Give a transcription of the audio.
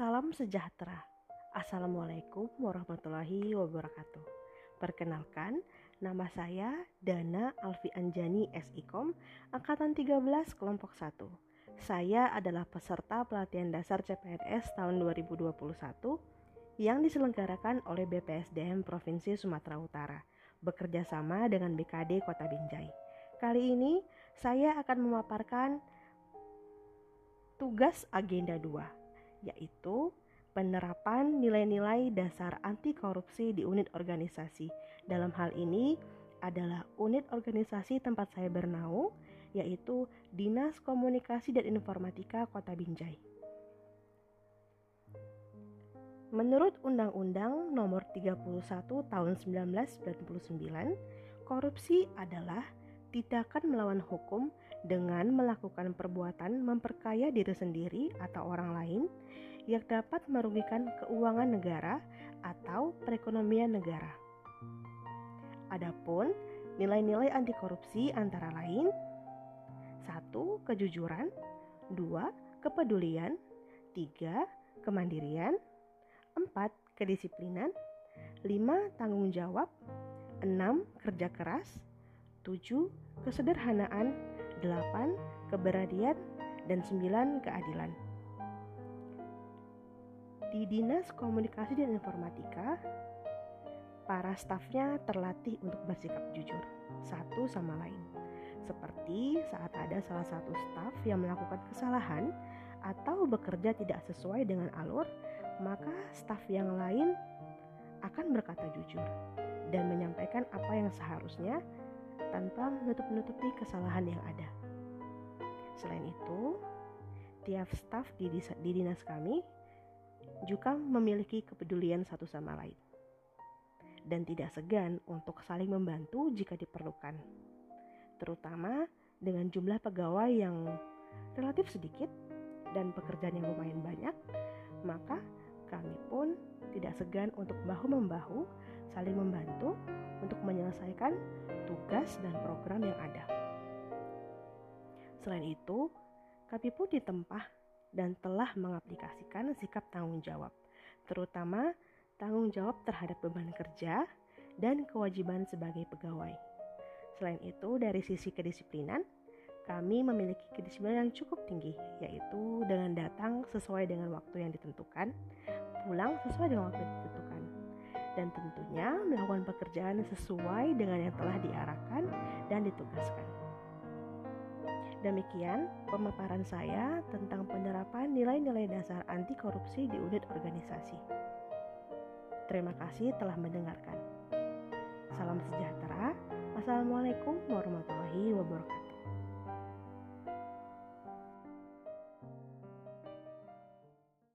Salam sejahtera. Assalamualaikum warahmatullahi wabarakatuh. Perkenalkan, nama saya Dana Alfi Anjani SIKOM, Angkatan 13 Kelompok 1. Saya adalah peserta pelatihan dasar CPNS tahun 2021 yang diselenggarakan oleh BPSDM Provinsi Sumatera Utara, bekerja sama dengan BKD Kota Binjai. Kali ini saya akan memaparkan tugas agenda 2 yaitu penerapan nilai-nilai dasar anti korupsi di unit organisasi. Dalam hal ini adalah unit organisasi tempat saya bernaung, yaitu Dinas Komunikasi dan Informatika Kota Binjai. Menurut Undang-Undang Nomor 31 Tahun 1999, korupsi adalah tindakan melawan hukum dengan melakukan perbuatan memperkaya diri sendiri atau orang lain yang dapat merugikan keuangan negara atau perekonomian negara. Adapun nilai-nilai anti korupsi antara lain 1. kejujuran, 2. kepedulian, 3. kemandirian, 4. kedisiplinan, 5. tanggung jawab, 6. kerja keras, 7. kesederhanaan, 8. Keberadian dan 9. Keadilan. Di Dinas Komunikasi dan Informatika, para stafnya terlatih untuk bersikap jujur satu sama lain. Seperti saat ada salah satu staf yang melakukan kesalahan atau bekerja tidak sesuai dengan alur, maka staf yang lain akan berkata jujur dan menyampaikan apa yang seharusnya tanpa menutup-nutupi kesalahan yang ada. Selain itu, tiap staf di, di dinas kami juga memiliki kepedulian satu sama lain dan tidak segan untuk saling membantu jika diperlukan, terutama dengan jumlah pegawai yang relatif sedikit dan pekerjaan yang lumayan banyak, maka kami pun tidak segan untuk bahu-membahu saling membantu untuk menyelesaikan tugas dan program yang ada. Selain itu, kami pun ditempah dan telah mengaplikasikan sikap tanggung jawab, terutama tanggung jawab terhadap beban kerja dan kewajiban sebagai pegawai. Selain itu, dari sisi kedisiplinan, kami memiliki kedisiplinan yang cukup tinggi, yaitu dengan datang sesuai dengan waktu yang ditentukan, pulang sesuai dengan waktu yang ditentukan, dan tentunya melakukan pekerjaan sesuai dengan yang telah diarahkan dan ditugaskan. Demikian pemaparan saya tentang penerapan nilai-nilai dasar anti korupsi di unit organisasi. Terima kasih telah mendengarkan. Salam sejahtera. Wassalamualaikum warahmatullahi wabarakatuh.